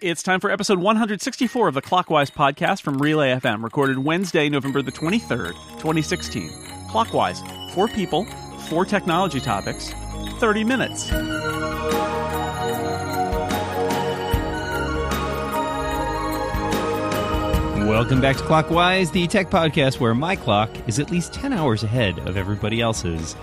It's time for episode 164 of the Clockwise podcast from Relay FM, recorded Wednesday, November the 23rd, 2016. Clockwise, four people, four technology topics, 30 minutes. Welcome back to Clockwise, the tech podcast where my clock is at least 10 hours ahead of everybody else's.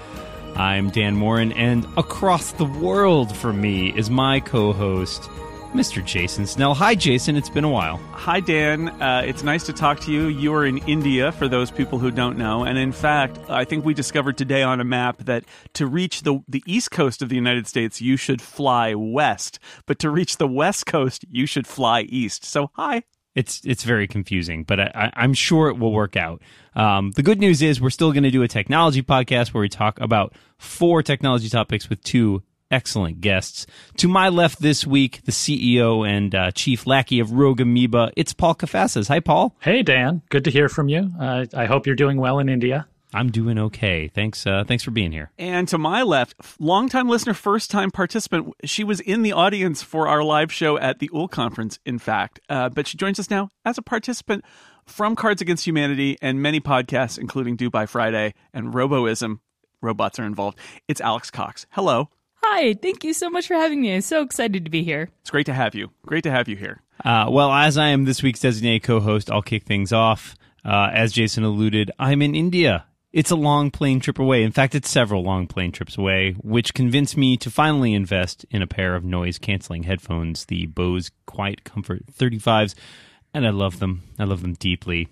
I'm Dan Moren, and across the world from me is my co host, Mr. Jason Snell. Hi, Jason. It's been a while. Hi, Dan. Uh, it's nice to talk to you. You are in India, for those people who don't know. And in fact, I think we discovered today on a map that to reach the, the east coast of the United States, you should fly west. But to reach the west coast, you should fly east. So, hi. It's it's very confusing, but I, I'm sure it will work out. Um, the good news is we're still going to do a technology podcast where we talk about four technology topics with two excellent guests. To my left this week, the CEO and uh, chief lackey of Rogue Amoeba, it's Paul Kafasis. Hi, Paul. Hey, Dan. Good to hear from you. Uh, I hope you're doing well in India. I'm doing okay. Thanks. Uh, thanks for being here. And to my left, longtime listener, first time participant. She was in the audience for our live show at the Úll conference, in fact, uh, but she joins us now as a participant from Cards Against Humanity and many podcasts, including Do By Friday and Roboism. Robots are involved. It's Alex Cox. Hello. Hi, thank you so much for having me. I'm so excited to be here. It's great to have you. Great to have you here. Uh, well, as I am this week's designated co-host, I'll kick things off. Uh, as Jason alluded, I'm in India it's a long plane trip away. In fact, it's several long plane trips away, which convinced me to finally invest in a pair of noise canceling headphones, the Bose Quiet Comfort 35s, and I love them. I love them deeply.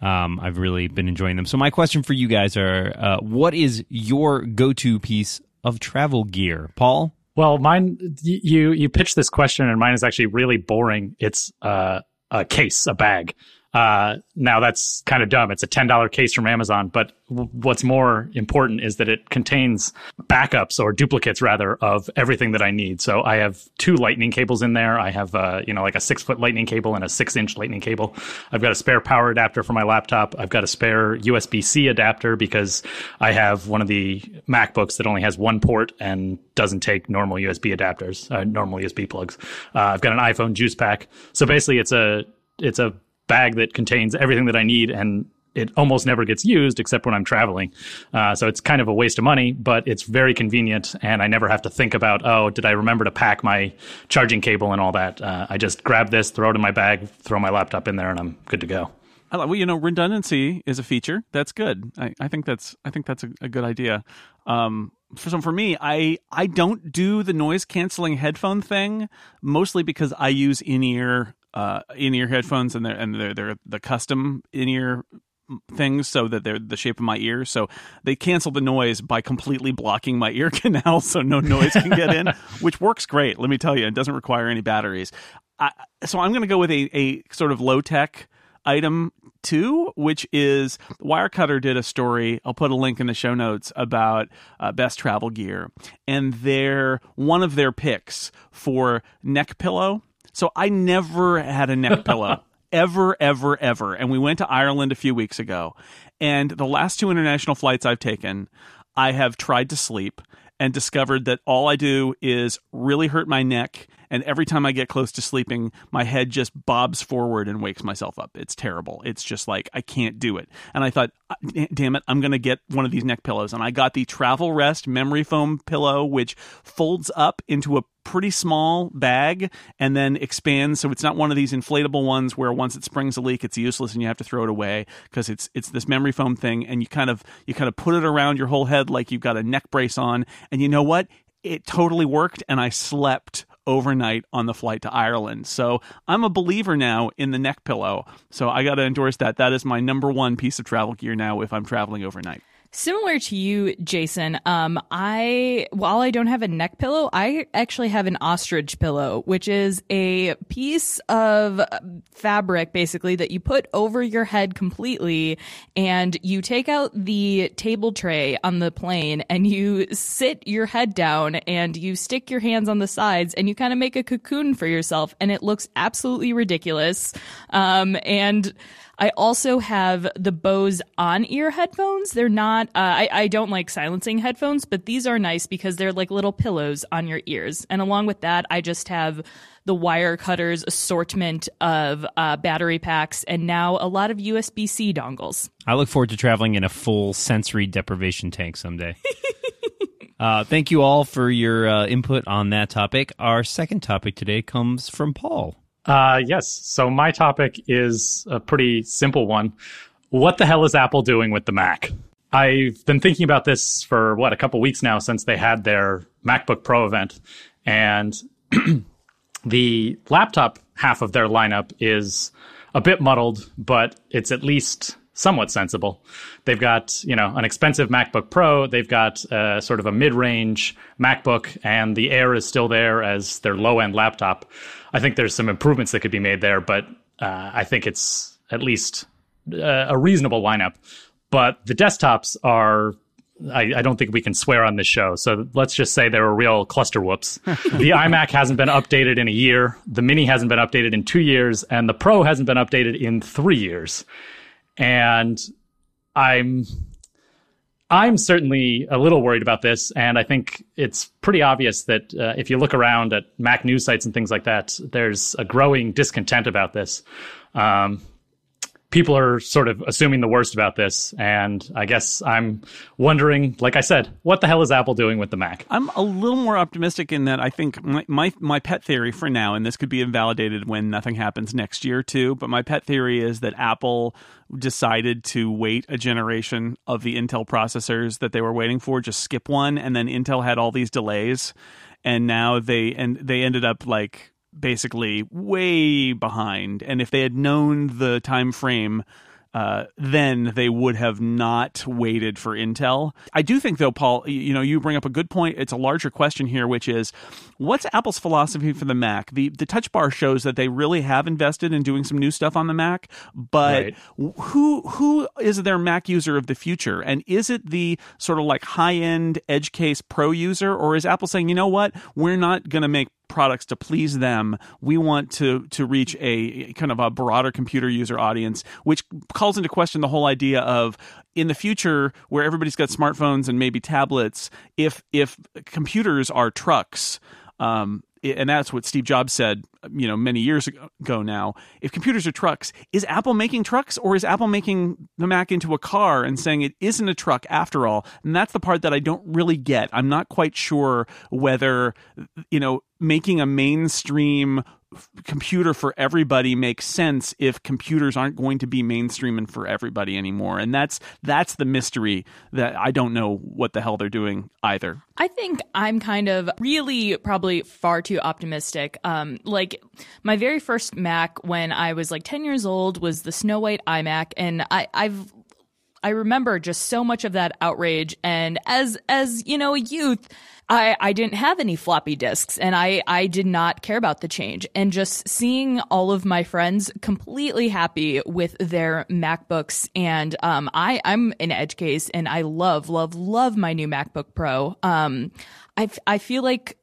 Um, I've really been enjoying them. So my question for you guys are, uh, what is your go-to piece of travel gear, Paul? Well, mine you you pitched this question, and mine is actually really boring. It's uh, a case, a bag. Uh, now that's kind of dumb. It's a $10 case from Amazon, but w- what's more important is that it contains backups or duplicates rather of everything that I need. So I have two lightning cables in there. I have, uh, you know, like a six foot lightning cable and a six inch lightning cable. I've got a spare power adapter for my laptop. I've got a spare USB C adapter because I have one of the MacBooks that only has one port and doesn't take normal USB adapters, uh, normal USB plugs. Uh, I've got an iPhone juice pack. So basically it's a, it's a bag that contains everything that I need and it almost never gets used except when I'm traveling. Uh, so it's kind of a waste of money, but it's very convenient, and I never have to think about, oh, did I remember to pack my charging cable and all that? Uh, I just grab this, throw it in my bag, throw my laptop in there, and I'm good to go. Well, you know, redundancy is a feature. That's good. I, I think that's I think that's a, a good idea. Um, for some, for me, I I don't do the noise canceling headphone thing mostly because I use in ear uh, in ear headphones and they're and they're, they're the custom in ear things so that they're the shape of my ear. So they cancel the noise by completely blocking my ear canal so no noise can get in, which works great. Let me tell you, it doesn't require any batteries. I, so I'm going to go with a, a sort of low tech item two, which is Wirecutter did a story. I'll put a link in the show notes about uh, best travel gear, and their one of their picks for neck pillow so I never had a neck pillow. ever, ever, ever. And we went to Ireland a few weeks ago. And the last two international flights I've taken, I have tried to sleep and discovered that all I do is really hurt my neck and every time I get close to sleeping, my head just bobs forward and wakes myself up. It's terrible. It's just like I can't do it. And I thought, uh, damn it, I'm going to get one of these neck pillows. And I got the Travel Rest memory foam pillow, which folds up into a pretty small bag and then expands so it's not one of these inflatable ones where once it springs a leak it's useless and you have to throw it away because it's it's this memory foam thing and you kind of you kind of put it around your whole head like you've got a neck brace on and you know what it totally worked and I slept overnight on the flight to Ireland. So I'm a believer now in the neck pillow. So I got to endorse that. That is my number one piece of travel gear now if I'm traveling overnight. Similar to you, Jason, um, I while I don't have a neck pillow, I actually have an ostrich pillow, which is a piece of fabric basically that you put over your head completely, and you take out the table tray on the plane and you sit your head down and you stick your hands on the sides and you kind of make a cocoon for yourself, and it looks absolutely ridiculous. Um, and I also have the Bose on ear headphones. They're not, uh, I, I don't like silencing headphones, but these are nice because they're like little pillows on your ears. And along with that, I just have the Wirecutter's assortment of uh, battery packs and now a lot of USB C dongles. I look forward to traveling in a full sensory deprivation tank someday. uh, thank you all for your uh, input on that topic. Our second topic today comes from Paul. Uh, yes. So my topic is a pretty simple one. What the hell is Apple doing with the Mac? I've been thinking about this for what a couple weeks now since they had their MacBook Pro event, and the laptop half of their lineup is a bit muddled, but it's at least somewhat sensible. They've got, you know, an expensive MacBook Pro, they've got uh, sort of a mid-range MacBook, and the Air is still there as their low-end laptop. I think there's some improvements that could be made there, but uh, I think it's at least uh, a reasonable lineup. But the desktops are I, I, don't think we can swear on this show. So let's just say they're a real cluster whoops. the iMac hasn't been updated in a year. The Mini hasn't been updated in two years, and the Pro hasn't been updated in three years. And I'm I'm certainly a little worried about this, and I think it's pretty obvious that uh, if you look around at Mac news sites and things like that, there's a growing discontent about this. Um, people are sort of assuming the worst about this. And I guess I'm wondering, like I said, what the hell is Apple doing with the Mac? I'm a little more optimistic in that I think my, my, my pet theory for now, and this could be invalidated when nothing happens next year too, but my pet theory is that Apple decided to wait a generation of the Intel processors that they were waiting for, just skip one, and then Intel had all these delays. And now they and they ended up like basically way behind. And if they had known the time frame, uh, then they would have not waited for Intel. I do think, though, Paul, you know, you bring up a good point. It's a larger question here, which is, what's Apple's philosophy for the Mac? The the Touch Bar shows that they really have invested in doing some new stuff on the Mac, but right. who who is their Mac user of the future? And is it the sort of like high end edge case pro user, or is Apple saying, you know what, we're not going to make products to please them. We want to to reach a kind of a broader computer user audience, which calls into question the whole idea of in the future where everybody's got smartphones and maybe tablets. If if computers are trucks. Um, and that's what Steve Jobs said, you know, many years ago now. If computers are trucks, is Apple making trucks or is Apple making the Mac into a car and saying it isn't a truck after all? And that's the part that I don't really get. I'm not quite sure whether, you know, making a mainstream computer for everybody makes sense if computers aren't going to be mainstream and for everybody anymore and that's that's the mystery that I don't know what the hell they're doing either. I think I'm kind of really probably far too optimistic. Um like my very first Mac when I was like 10 years old was the Snow White iMac and I I've I remember just so much of that outrage and as as you know a youth I, I didn't have any floppy disks and I, I did not care about the change. And just seeing all of my friends completely happy with their MacBooks. And um, I, I'm an edge case and I love, love, love my new MacBook Pro. Um, I, I feel like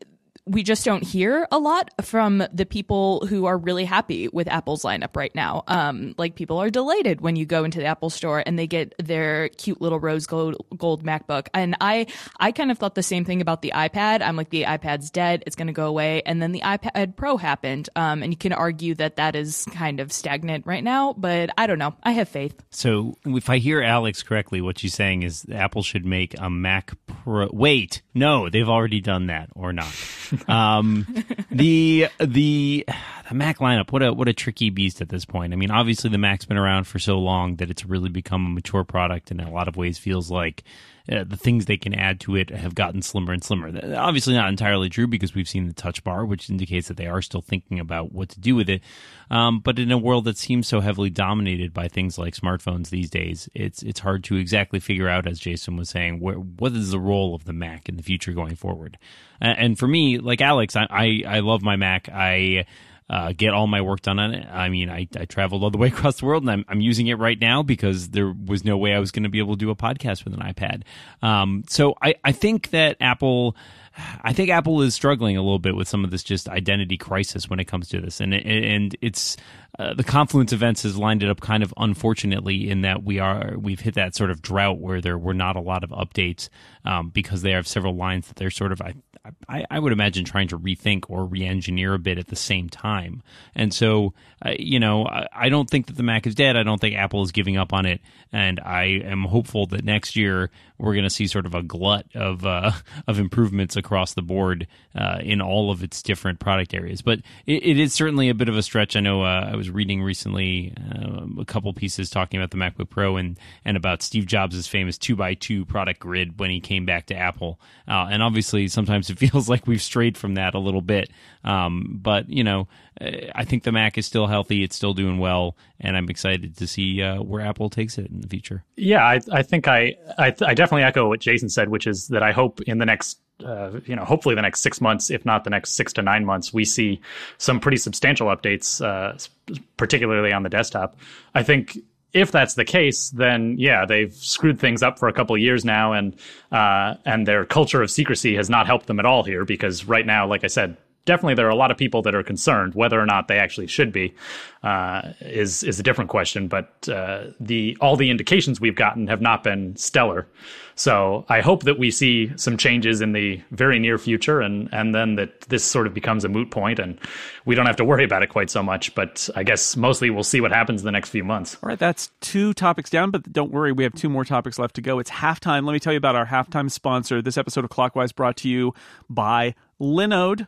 we just don't hear a lot from the people who are really happy with Apple's lineup right now. Um, like people are delighted when you go into the Apple store and they get their cute little rose gold, gold MacBook. And I, I kind of thought the same thing about the iPad. I'm like, the iPad's dead. It's going to go away. And then the iPad Pro happened. Um, and you can argue that that is kind of stagnant right now, but I don't know. I have faith. So if I hear Alex correctly, what she's saying is Apple should make a Mac Pro. Wait, no, they've already done that or not. Um, the the the Mac lineup, what a what a tricky beast at this point. I mean, obviously the Mac's been around for so long that it's really become a mature product, and in a lot of ways feels like uh, the things they can add to it have gotten slimmer and slimmer. Obviously, not entirely true because we've seen the touch bar, which indicates that they are still thinking about what to do with it. Um, but in a world that seems so heavily dominated by things like smartphones these days, it's it's hard to exactly figure out, as Jason was saying, where, what is the role of the Mac in the future going forward. and for me, like Alex, I, I, I love my Mac. I uh, get all my work done on it. I mean, I, I traveled all the way across the world, and I'm I'm using it right now because there was no way I was going to be able to do a podcast with an iPad. Um, so I I think that Apple. I think Apple is struggling a little bit with some of this just identity crisis when it comes to this, and and it's uh, the confluence events has lined it up kind of unfortunately in that we are we've hit that sort of drought where there were not a lot of updates um, because they have several lines that they're sort of I, I, I would imagine trying to rethink or re-engineer a bit at the same time, and so uh, you know I, I don't think that the Mac is dead. I don't think Apple is giving up on it, and I am hopeful that next year we're going to see sort of a glut of uh, of improvements across the board uh, in all of its different product areas. But it, it is certainly a bit of a stretch. I know uh, I was reading recently uh, a couple pieces talking about the MacBook Pro and and about Steve Jobs' famous two by two product grid when he came back to Apple. Uh, and obviously, sometimes it feels like we've strayed from that a little bit. Um, but you know, I think the Mac is still healthy; it's still doing well, and I'm excited to see uh, where Apple takes it in the future. Yeah, I, I think I, I, I definitely echo what Jason said, which is that I hope in the next uh, you know, hopefully the next six months, if not the next six to nine months, we see some pretty substantial updates, uh, particularly on the desktop. I think if that's the case, then yeah, they've screwed things up for a couple years now, and uh, and their culture of secrecy has not helped them at all here. Because right now, like I said, definitely there are a lot of people that are concerned. Whether or not they actually should be uh, is is a different question. But uh, the all the indications we've gotten have not been stellar. So I hope that we see some changes in the very near future, and and then that this sort of becomes a moot point, and we don't have to worry about it quite so much. But I guess mostly we'll see what happens in the next few months. All right, that's two topics down, but don't worry, we have two more topics left to go. It's halftime. Let me tell you about our halftime sponsor. This episode of Clockwise brought to you by Linode.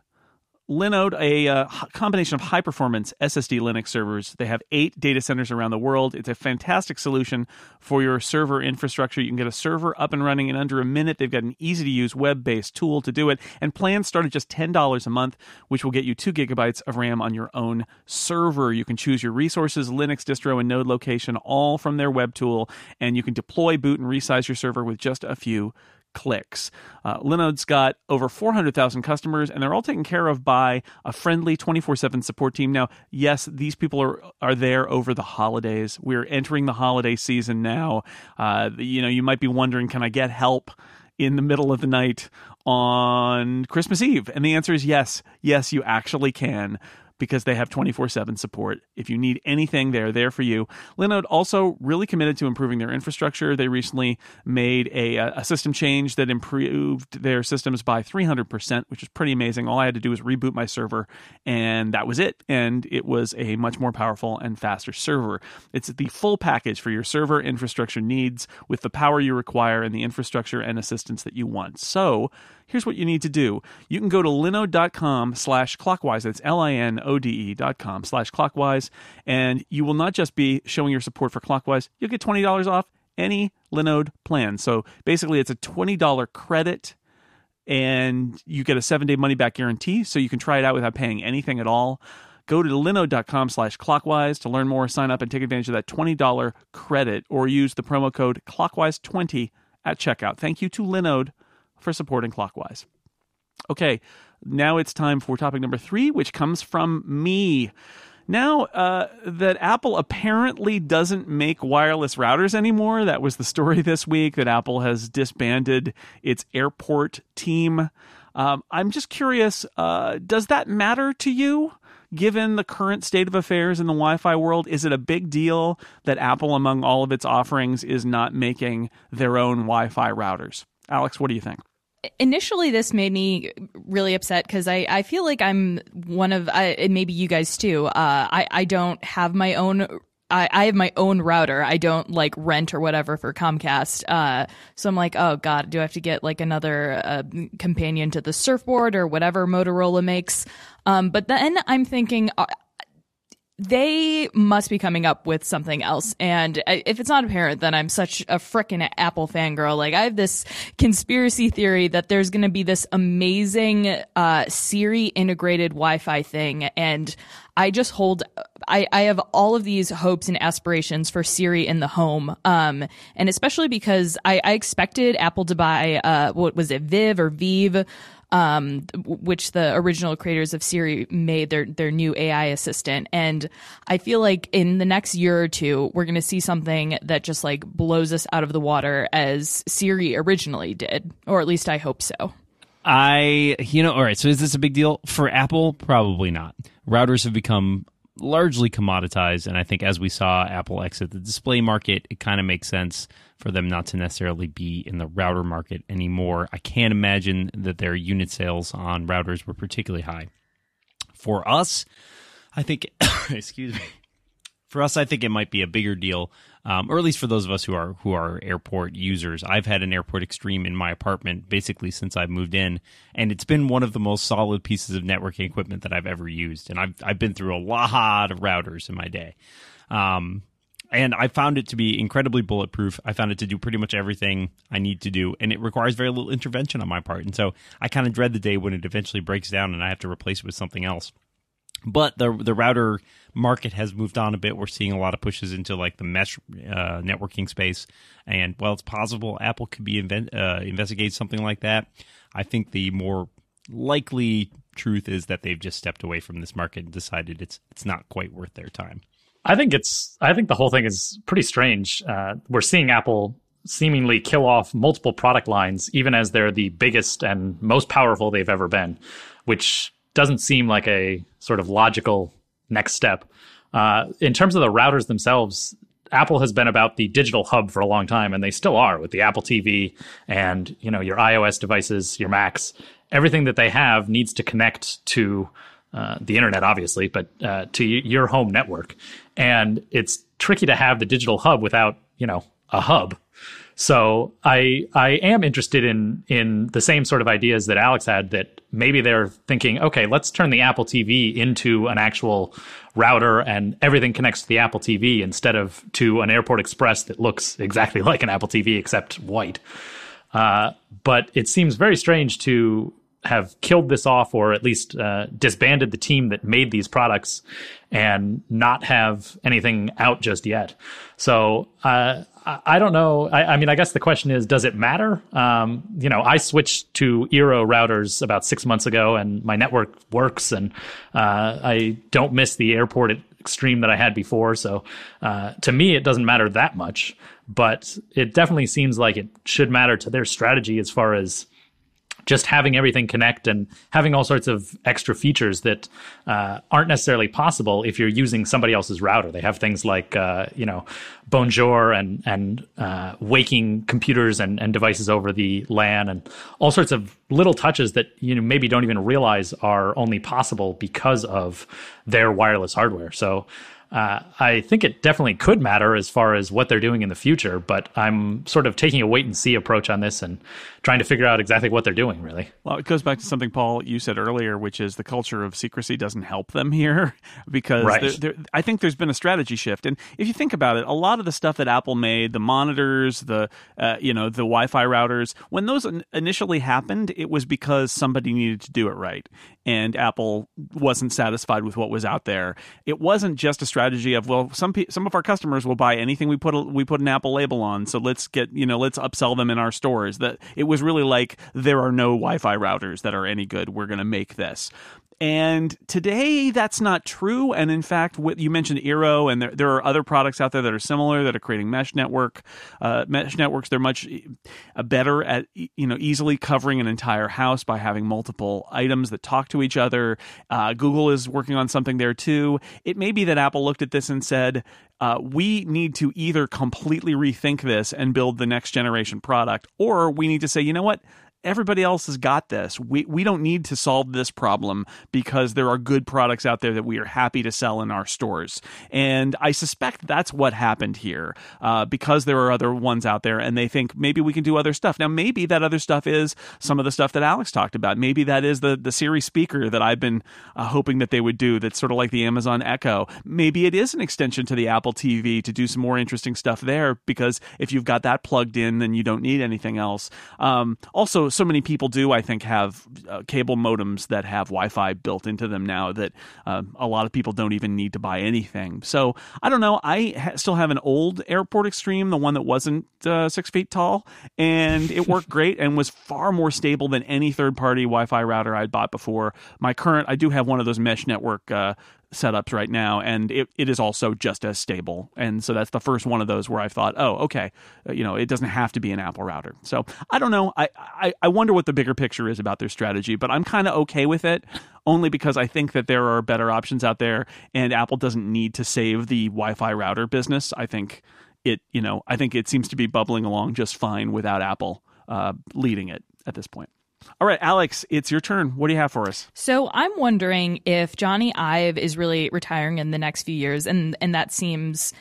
Linode, a uh, combination of high performance SSD Linux servers. They have eight data centers around the world. It's a fantastic solution for your server infrastructure. You can get a server up and running in under a minute. They've got an easy to use web based tool to do it. And plans start at just $10 a month, which will get you two gigabytes of RAM on your own server. You can choose your resources, Linux distro, and node location all from their web tool. And you can deploy, boot, and resize your server with just a few clicks. Uh, Linode's got over 400,000 customers, and they're all taken care of by a friendly 24 7 support team. Now, yes, these people are, are there over the holidays. We're entering the holiday season now. Uh, you know, you might be wondering can I get help in the middle of the night on Christmas Eve? And the answer is yes. Yes, you actually can because they have 24 7 support. If you need anything, they're there for you. Linode also really committed to improving their infrastructure. They recently made a, uh, a system change that improved their systems by 300%, which is pretty amazing. All I had to do was reboot my server, and that was it. And it was a much more powerful and faster server. It's the full package for your server infrastructure needs with the power you require and the infrastructure and assistance that you want. So, here's what you need to do. You can go to linode.com slash clockwise. That's L-I-N-O-D-E dot com slash clockwise. And you will not just be showing your support for clockwise, you'll get $20 off any Linode plan. So basically it's a $20 credit and you get a seven day money back guarantee. So you can try it out without paying anything at all. Go to linode.com slash clockwise to learn more, sign up and take advantage of that $20 credit or use the promo code clockwise20 at checkout. Thank you to Linode for supporting Clockwise. Okay, now it's time for topic number three, which comes from me. Now uh, that Apple apparently doesn't make wireless routers anymore, that was the story this week that Apple has disbanded its airport team. Um, I'm just curious uh, does that matter to you? Given the current state of affairs in the Wi Fi world, is it a big deal that Apple, among all of its offerings, is not making their own Wi Fi routers? Alex, what do you think? Initially this made me really upset because I, I feel like I'm one of I, and maybe you guys too. Uh, I I don't have my own. I, I have my own router. I don't like rent or whatever for Comcast. Uh, so I'm like, oh god, do I have to get like another uh, companion to the surfboard or whatever Motorola makes? Um, but then I'm thinking, uh, they must be coming up with something else. And if it's not apparent, then I'm such a frickin' Apple fangirl. Like I have this conspiracy theory that there's going to be this amazing uh, Siri integrated Wi-Fi thing, and I just hold. I, I have all of these hopes and aspirations for Siri in the home, um, and especially because I, I expected Apple to buy uh, what was it, Viv or Vive um, which the original creators of Siri made their their new AI assistant. And I feel like in the next year or two, we're going to see something that just like blows us out of the water as Siri originally did, or at least I hope so. I, you know, all right. So is this a big deal for Apple? Probably not. Routers have become largely commoditized, and I think as we saw Apple exit the display market, it kind of makes sense for them not to necessarily be in the router market anymore. I can't imagine that their unit sales on routers were particularly high. For us, I think, excuse me, for us, I think it might be a bigger deal um, or at least for those of us who are who are airport users. I've had an airport extreme in my apartment basically since I've moved in, and it's been one of the most solid pieces of networking equipment that I've ever used. And I've I've been through a lot of routers in my day. Um, and I found it to be incredibly bulletproof. I found it to do pretty much everything I need to do, and it requires very little intervention on my part. And so I kind of dread the day when it eventually breaks down and I have to replace it with something else. But the the router market has moved on a bit. We're seeing a lot of pushes into like the mesh uh, networking space, and while it's possible Apple could be invent, uh, investigate something like that, I think the more likely truth is that they've just stepped away from this market and decided it's it's not quite worth their time. I think it's I think the whole thing is pretty strange. Uh, we're seeing Apple seemingly kill off multiple product lines, even as they're the biggest and most powerful they've ever been, which doesn't seem like a sort of logical next step. Uh, in terms of the routers themselves, Apple has been about the digital hub for a long time, and they still are with the Apple TV and you know your iOS devices, your Macs. Everything that they have needs to connect to uh, the internet, obviously, but uh, to y- your home network. And it's tricky to have the digital hub without you know a hub. So I I am interested in in the same sort of ideas that Alex had that maybe they're thinking, okay, let's turn the Apple TV into an actual router and everything connects to the Apple TV instead of to an Airport Express that looks exactly like an Apple TV except white. Uh, but it seems very strange to have killed this off or at least uh, disbanded the team that made these products and not have anything out just yet. So uh, I don't know. I, I, mean, I guess the question is, does it matter? Um, you know, I switched to Eero routers about six months ago, and my network works, and uh, I don't miss the airport extreme that I had before. So uh, to me, it doesn't matter that much, but it definitely seems like it should matter to their strategy as far as just having everything connect and having all sorts of extra features that uh, aren't necessarily possible if you're using somebody else's router. They have things like uh, you know Bonjour and and uh, waking computers and, and devices over the LAN and all sorts of little touches that you know maybe don't even realize are only possible because of their wireless hardware. So uh, I think it definitely could matter as far as what they're doing in the future, but I'm sort of taking a wait and see approach on this and trying to figure out exactly what they're doing, really. Well, it goes back to something, Paul, you said earlier, which is the culture of secrecy doesn't help them here because right. they're, they're, I think there's been a strategy shift. And if you think about it, a lot of the stuff that Apple made, the monitors, the, uh, you know, the Wi Fi routers, when those initially happened, it was because somebody needed to do it right. And Apple wasn't satisfied with what was out there. It wasn't just a strategy of well, some pe- some of our customers will buy anything we put a, we put an Apple label on, so let's get you know let's upsell them in our stores. That it was really like there are no Wi-Fi routers that are any good. We're going to make this. And today, that's not true. And in fact, what you mentioned Eero, and there, there are other products out there that are similar that are creating mesh network uh, mesh networks. They're much uh, better at you know easily covering an entire house by having multiple items that talk to each other. Uh, Google is working on something there too. It may be that Apple looked at this and said, uh, we need to either completely rethink this and build the next generation product, or we need to say, you know what, everybody else has got this. We we don't need to solve this problem because there are good products out there that we are happy to sell in our stores. And I suspect that's what happened here uh, because there are other ones out there, and they think maybe we can do other stuff. Now, maybe that other stuff is some of the stuff that Alex talked about. Maybe that is the the Siri speaker that I've been uh, hoping that they would do. That's sort of like the Amazon Echo. Maybe it is an extension to the Apple TV to do some more interesting stuff there because if you've got that plugged in, then you don't need anything else. Um, also so many people do, I think, have uh, cable modems that have Wi-Fi built into them now that uh, a lot of people don't even need to buy anything. So I don't know. I ha- still have an old Airport Extreme, the one that wasn't uh, six feet tall, and it worked great and was far more stable than any third-party Wi-Fi router I'd bought before. My current, I do have one of those mesh network uh, setups right now, and it, it is also just as stable. And so that's the first one of those where I thought, oh, okay, uh, you know, it doesn't have to be an Apple router. So I don't know. I, I, I wonder what the bigger picture is about their strategy, but I'm kind of okay with it only because I think that there are better options out there, and Apple doesn't need to save the Wi Fi router business. I think it, you know, I think it seems to be bubbling along just fine without Apple uh, leading it at this point. All right, Alex, it's your turn. What do you have for us? So I'm wondering if Jony Ive is really retiring in the next few years, and and that seems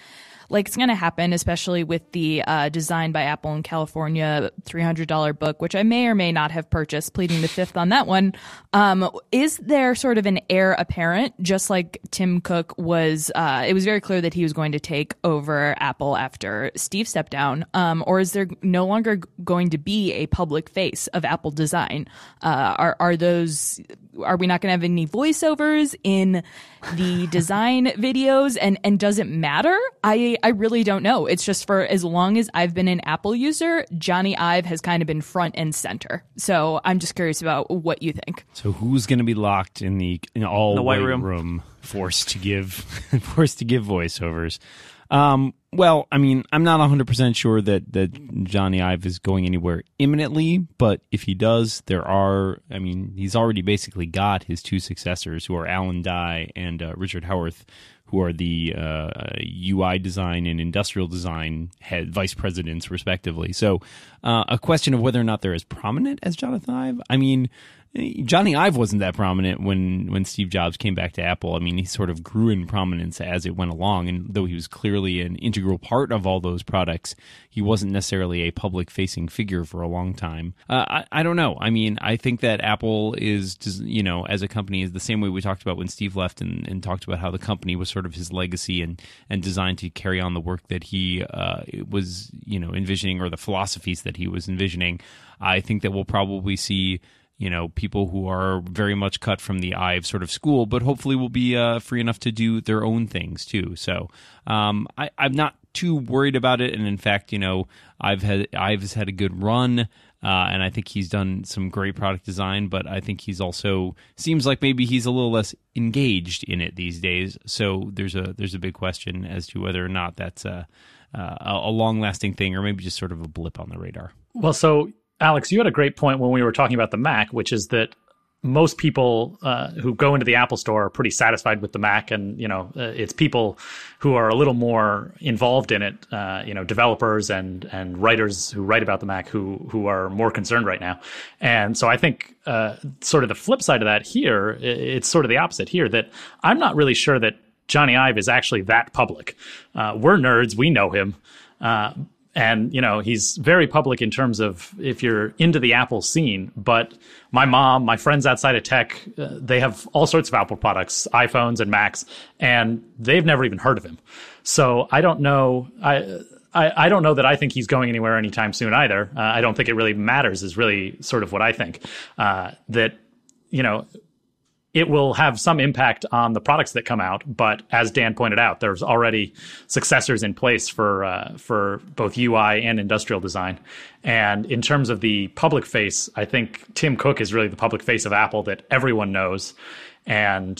like it's going to happen, especially with the uh, by Apple in California $300 book, which I may or may not have purchased, pleading the fifth on that one. Um, is there sort of an heir apparent, just like Tim Cook was, uh, it was very clear that he was going to take over Apple after Steve stepped down, um, or is there no longer going to be a public face of Apple design? Uh, are, are those are we not going to have any voiceovers in the design videos? And and does it matter? I i really don't know. It's just for as long as i've been an apple user Jony ive has kind of been front and center. So i'm just curious about what you think. So who's going to be locked in the in all The white white room. room, forced to give forced to give voiceovers? Um, well, I mean, I'm not 100 percent sure that that Jony Ive is going anywhere imminently, but if he does, there are. I mean, he's already basically got his two successors, who are Alan Dye and uh, Richard Howarth, who are the uh, UI design and industrial design head vice presidents, respectively. So, uh, a question of whether or not they're as prominent as Jonathan Ive. I mean, Jony Ive wasn't that prominent when when Steve Jobs came back to Apple. I mean, he sort of grew in prominence as it went along, and though he was clearly an integral part of all those products, he wasn't necessarily a public facing figure for a long time. Uh, I, I don't know. I mean, I think that Apple is, you know, as a company, is the same way we talked about when Steve left and, and talked about how the company was sort of his legacy and and designed to carry on the work that he uh, was, you know, envisioning or the philosophies that he was envisioning. I think that we'll probably see you know, people who are very much cut from the Ive sort of school, but hopefully will be uh, free enough to do their own things too. So um, I, I'm not too worried about it, and in fact, you know, I've had Ive's had a good run. Uh, and I think he's done some great product design, but I think he's also seems like maybe he's a little less engaged in it these days. So there's a there's a big question as to whether or not that's a a, a long lasting thing, or maybe just sort of a blip on the radar. Well, so Alex, you had a great point when we were talking about the Mac, which is that most people uh, who go into the Apple Store are pretty satisfied with the Mac, and you know, uh, it's people who are a little more involved in it, uh, you know, developers and and writers who write about the Mac who who are more concerned right now. And so I think uh, sort of the flip side of that here, it's sort of the opposite here. That I'm not really sure that Jony Ive is actually that public. Uh, we're nerds, we know him. And you know he's very public in terms of if you're into the apple scene but my mom my friends outside of tech uh, they have all sorts of apple products iphones and macs and they've never even heard of him so i don't know i I, I don't know that I think he's going anywhere anytime soon either. Uh, I don't think it really matters, is really sort of what I think. Uh, that, you know, it will have some impact on the products that come out. But as Dan pointed out, there's already successors in place for uh, for both UI and industrial design. And in terms of the public face, I think Tim Cook is really the public face of Apple that everyone knows. And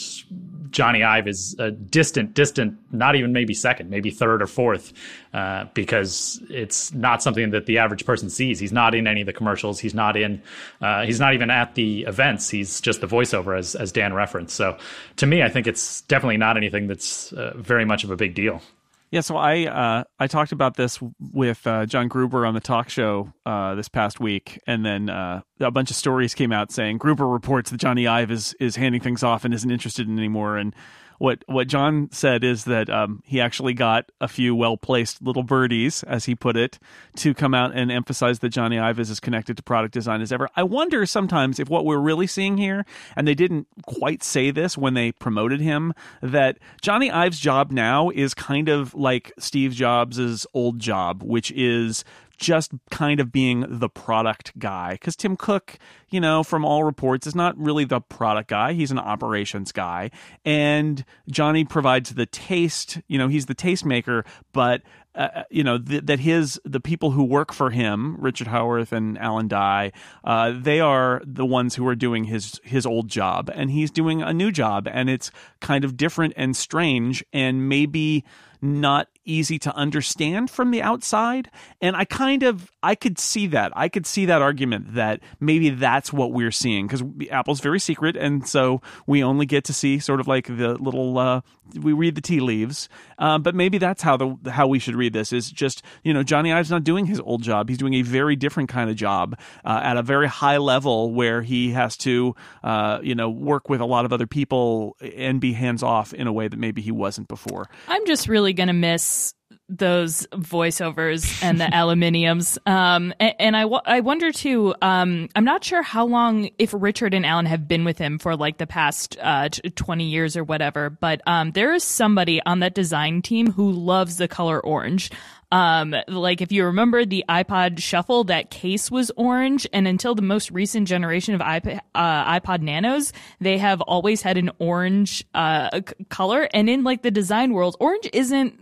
Jony Ive is a distant, distant, not even maybe second, maybe third or fourth, uh, because it's not something that the average person sees. He's not in any of the commercials. He's not in. Uh, he's not even at the events. He's just the voiceover, as as Dan referenced. So, to me, I think it's definitely not anything that's uh, very much of a big deal. Yeah, so I uh, I talked about this with uh, John Gruber on the talk show uh, this past week, and then uh, a bunch of stories came out saying Gruber reports that Jony Ive is is handing things off and isn't interested in anymore. And what what John said is that um, he actually got a few well placed little birdies, as he put it, to come out and emphasize that Jony Ive is connected to product design as ever. I wonder sometimes if what we're really seeing here, and they didn't quite say this when they promoted him, that Jony Ive's job now is kind of like Steve Jobs' old job, which is just kind of being the product guy. Because Tim Cook, you know, from all reports, is not really the product guy. He's an operations guy. And Jony provides the taste, you know, he's the tastemaker, but uh, uh, you know th- that his the people who work for him, Richard Howarth and Alan Dye, uh, they are the ones who are doing his his old job, and he's doing a new job, and it's kind of different and strange, and maybe not easy to understand from the outside. And i kind of i could see that. I could see that argument that maybe that's what we're seeing because apple's very secret. And so we only get to see sort of like the little uh, we read the tea leaves. Uh, but maybe that's how the how we should read this is just you know jony ive's not doing his old job. He's doing a very different kind of job uh, at a very high level where he has to uh, you know work with a lot of other people and be hands off in a way that maybe he wasn't before. I'm just really gonna miss those voiceovers and the aluminiums. Um, and, and I, w- I wonder too, um, I'm not sure how long, if Richard and Alan have been with him for like the past uh, 20 years or whatever, but um, there is somebody on that design team who loves the color orange. Um, like if you remember the iPod Shuffle, that case was orange, and until the most recent generation of iPod, uh, iPod Nanos, they have always had an orange uh, c- color. And in like the design world, orange isn't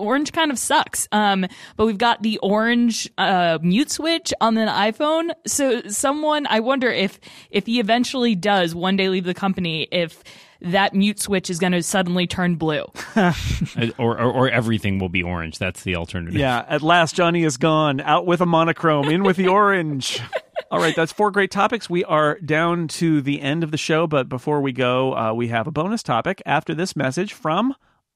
orange kind of sucks. Um, but we've got the orange uh, mute switch on the iPhone. So someone, I wonder if if he eventually does one day leave the company, if that mute switch is going to suddenly turn blue, or, or, or everything will be orange. That's the alternative. Yeah, at last Jony is gone. Out with a monochrome, in with the orange. All right, that's four great topics. We are down to the end of the show, but before we go, uh, we have a bonus topic after this message from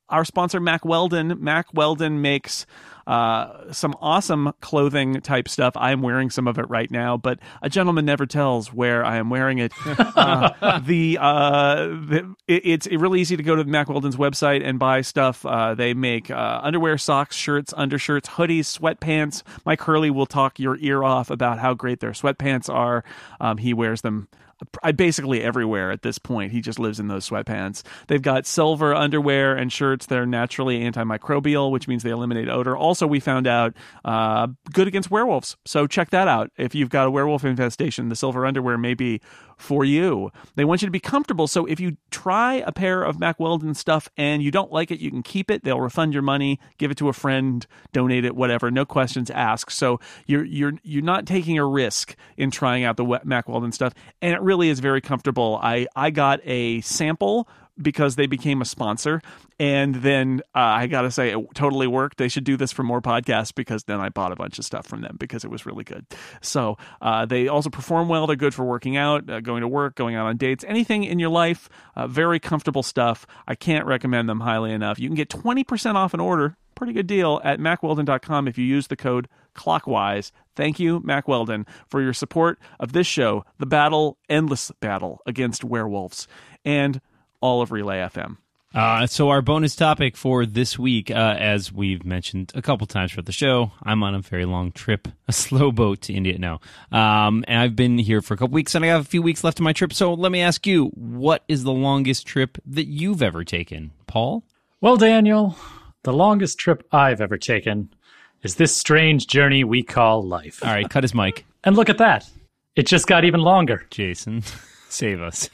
our sponsor, Mack Weldon. Mack Weldon makes uh, some awesome clothing type stuff. I am wearing some of it right now, but a gentleman never tells where I am wearing it. uh, the, uh, the it, it's really easy to go to Mack Weldon's website and buy stuff. Uh, they make uh, underwear, socks, shirts, undershirts, hoodies, sweatpants. Mike Hurley will talk your ear off about how great their sweatpants are. Um, he wears them basically everywhere at this point. He just lives in those sweatpants. They've got silver underwear and shirts. They're naturally antimicrobial, which means they eliminate odor. Also, we found out uh, good against werewolves. So check that out. If you've got a werewolf infestation, the silver underwear may be for you. They want you to be comfortable. So if you try a pair of Mack Weldon stuff and you don't like it, you can keep it. They'll refund your money, give it to a friend, donate it, whatever. No questions asked. So you're you're you're not taking a risk in trying out the Mack Weldon stuff, and it really is very comfortable. I I got a sample because they became a sponsor. And then uh, I got to say, it totally worked. They should do this for more podcasts because then I bought a bunch of stuff from them because it was really good. So uh, they also perform well. They're good for working out, uh, going to work, going out on dates, anything in your life. Uh, very comfortable stuff. I can't recommend them highly enough. You can get 20% off an order. Pretty good deal at mackweldon.com if you use the code clockwise. Thank you, Mack Weldon, for your support of this show, the battle, endless battle against werewolves. And all of Relay FM. Uh, so our bonus topic for this week, uh, as we've mentioned a couple times for the show, I'm on a very long trip, a slow boat to India now, um, and I've been here for a couple weeks, and I have a few weeks left of my trip. So let me ask you, what is the longest trip that you've ever taken, Paul? Well, Daniel, the longest trip I've ever taken is this strange journey we call life. All right, cut his mic. And look at that, it just got even longer. Jason, save us.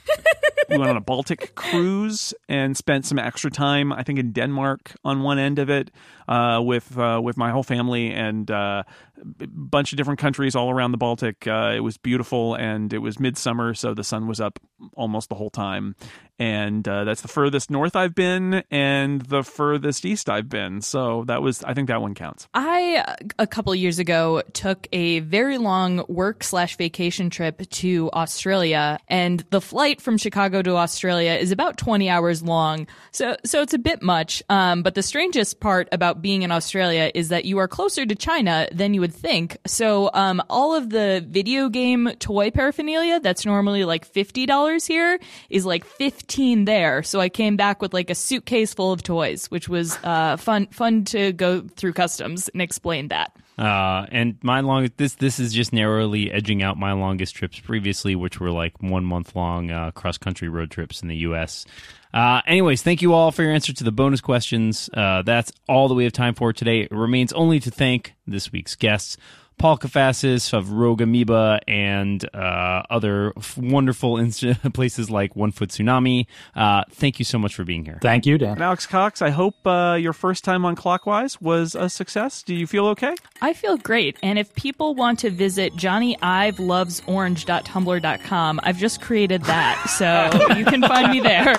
we went on a Baltic cruise and spent some extra time, I think, in Denmark on one end of it uh, with uh, with my whole family and uh, bunch of different countries all around the Baltic. Uh, it was beautiful and it was midsummer, so the sun was up almost the whole time. And uh, that's the furthest north I've been and the furthest east I've been. So that was, I think that one counts. I a couple years ago took a very long work slash vacation trip to Australia, and the flight from Chicago to Australia is about twenty hours long. So so it's a bit much. Um, but the strangest part about being in Australia is that you are closer to China than you would think. So um, all of the video game toy paraphernalia that's normally like fifty dollars here is like fifteen there. So I came back with like a suitcase full of toys, which was uh, fun fun to go through customs and explain that. Uh, and my long this this is just narrowly edging out my longest trips previously, which were like one month long uh, cross country road trips in the U.S. Uh, anyways, thank you all for your answer to the bonus questions. Uh, that's all that we have time for today. It remains only to thank this week's guests. Paul Kafasis of Rogue Amoeba and uh, other f- wonderful inst- places like One Foot Tsunami. Uh, thank you so much for being here. Thank you, Dan. And Alex Cox, I hope uh, your first time on Clockwise was a success. Do you feel okay? I feel great. And if people want to visit johnnyiveslovesorange.tumblr.com, I've just created that. So you can find me there.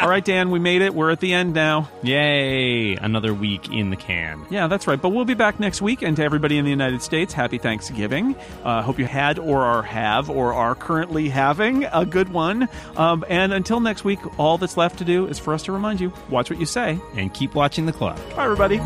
All right, Dan, we made it. We're at the end now. Yay! Another week in the can. Yeah, that's right. But we'll be back next week. And to everybody in the United States, happy Thanksgiving. Uh, hope you had or are have or are currently having a good one. Um, and until next week, all that's left to do is for us to remind you watch what you say. And keep watching the clock. Bye, everybody.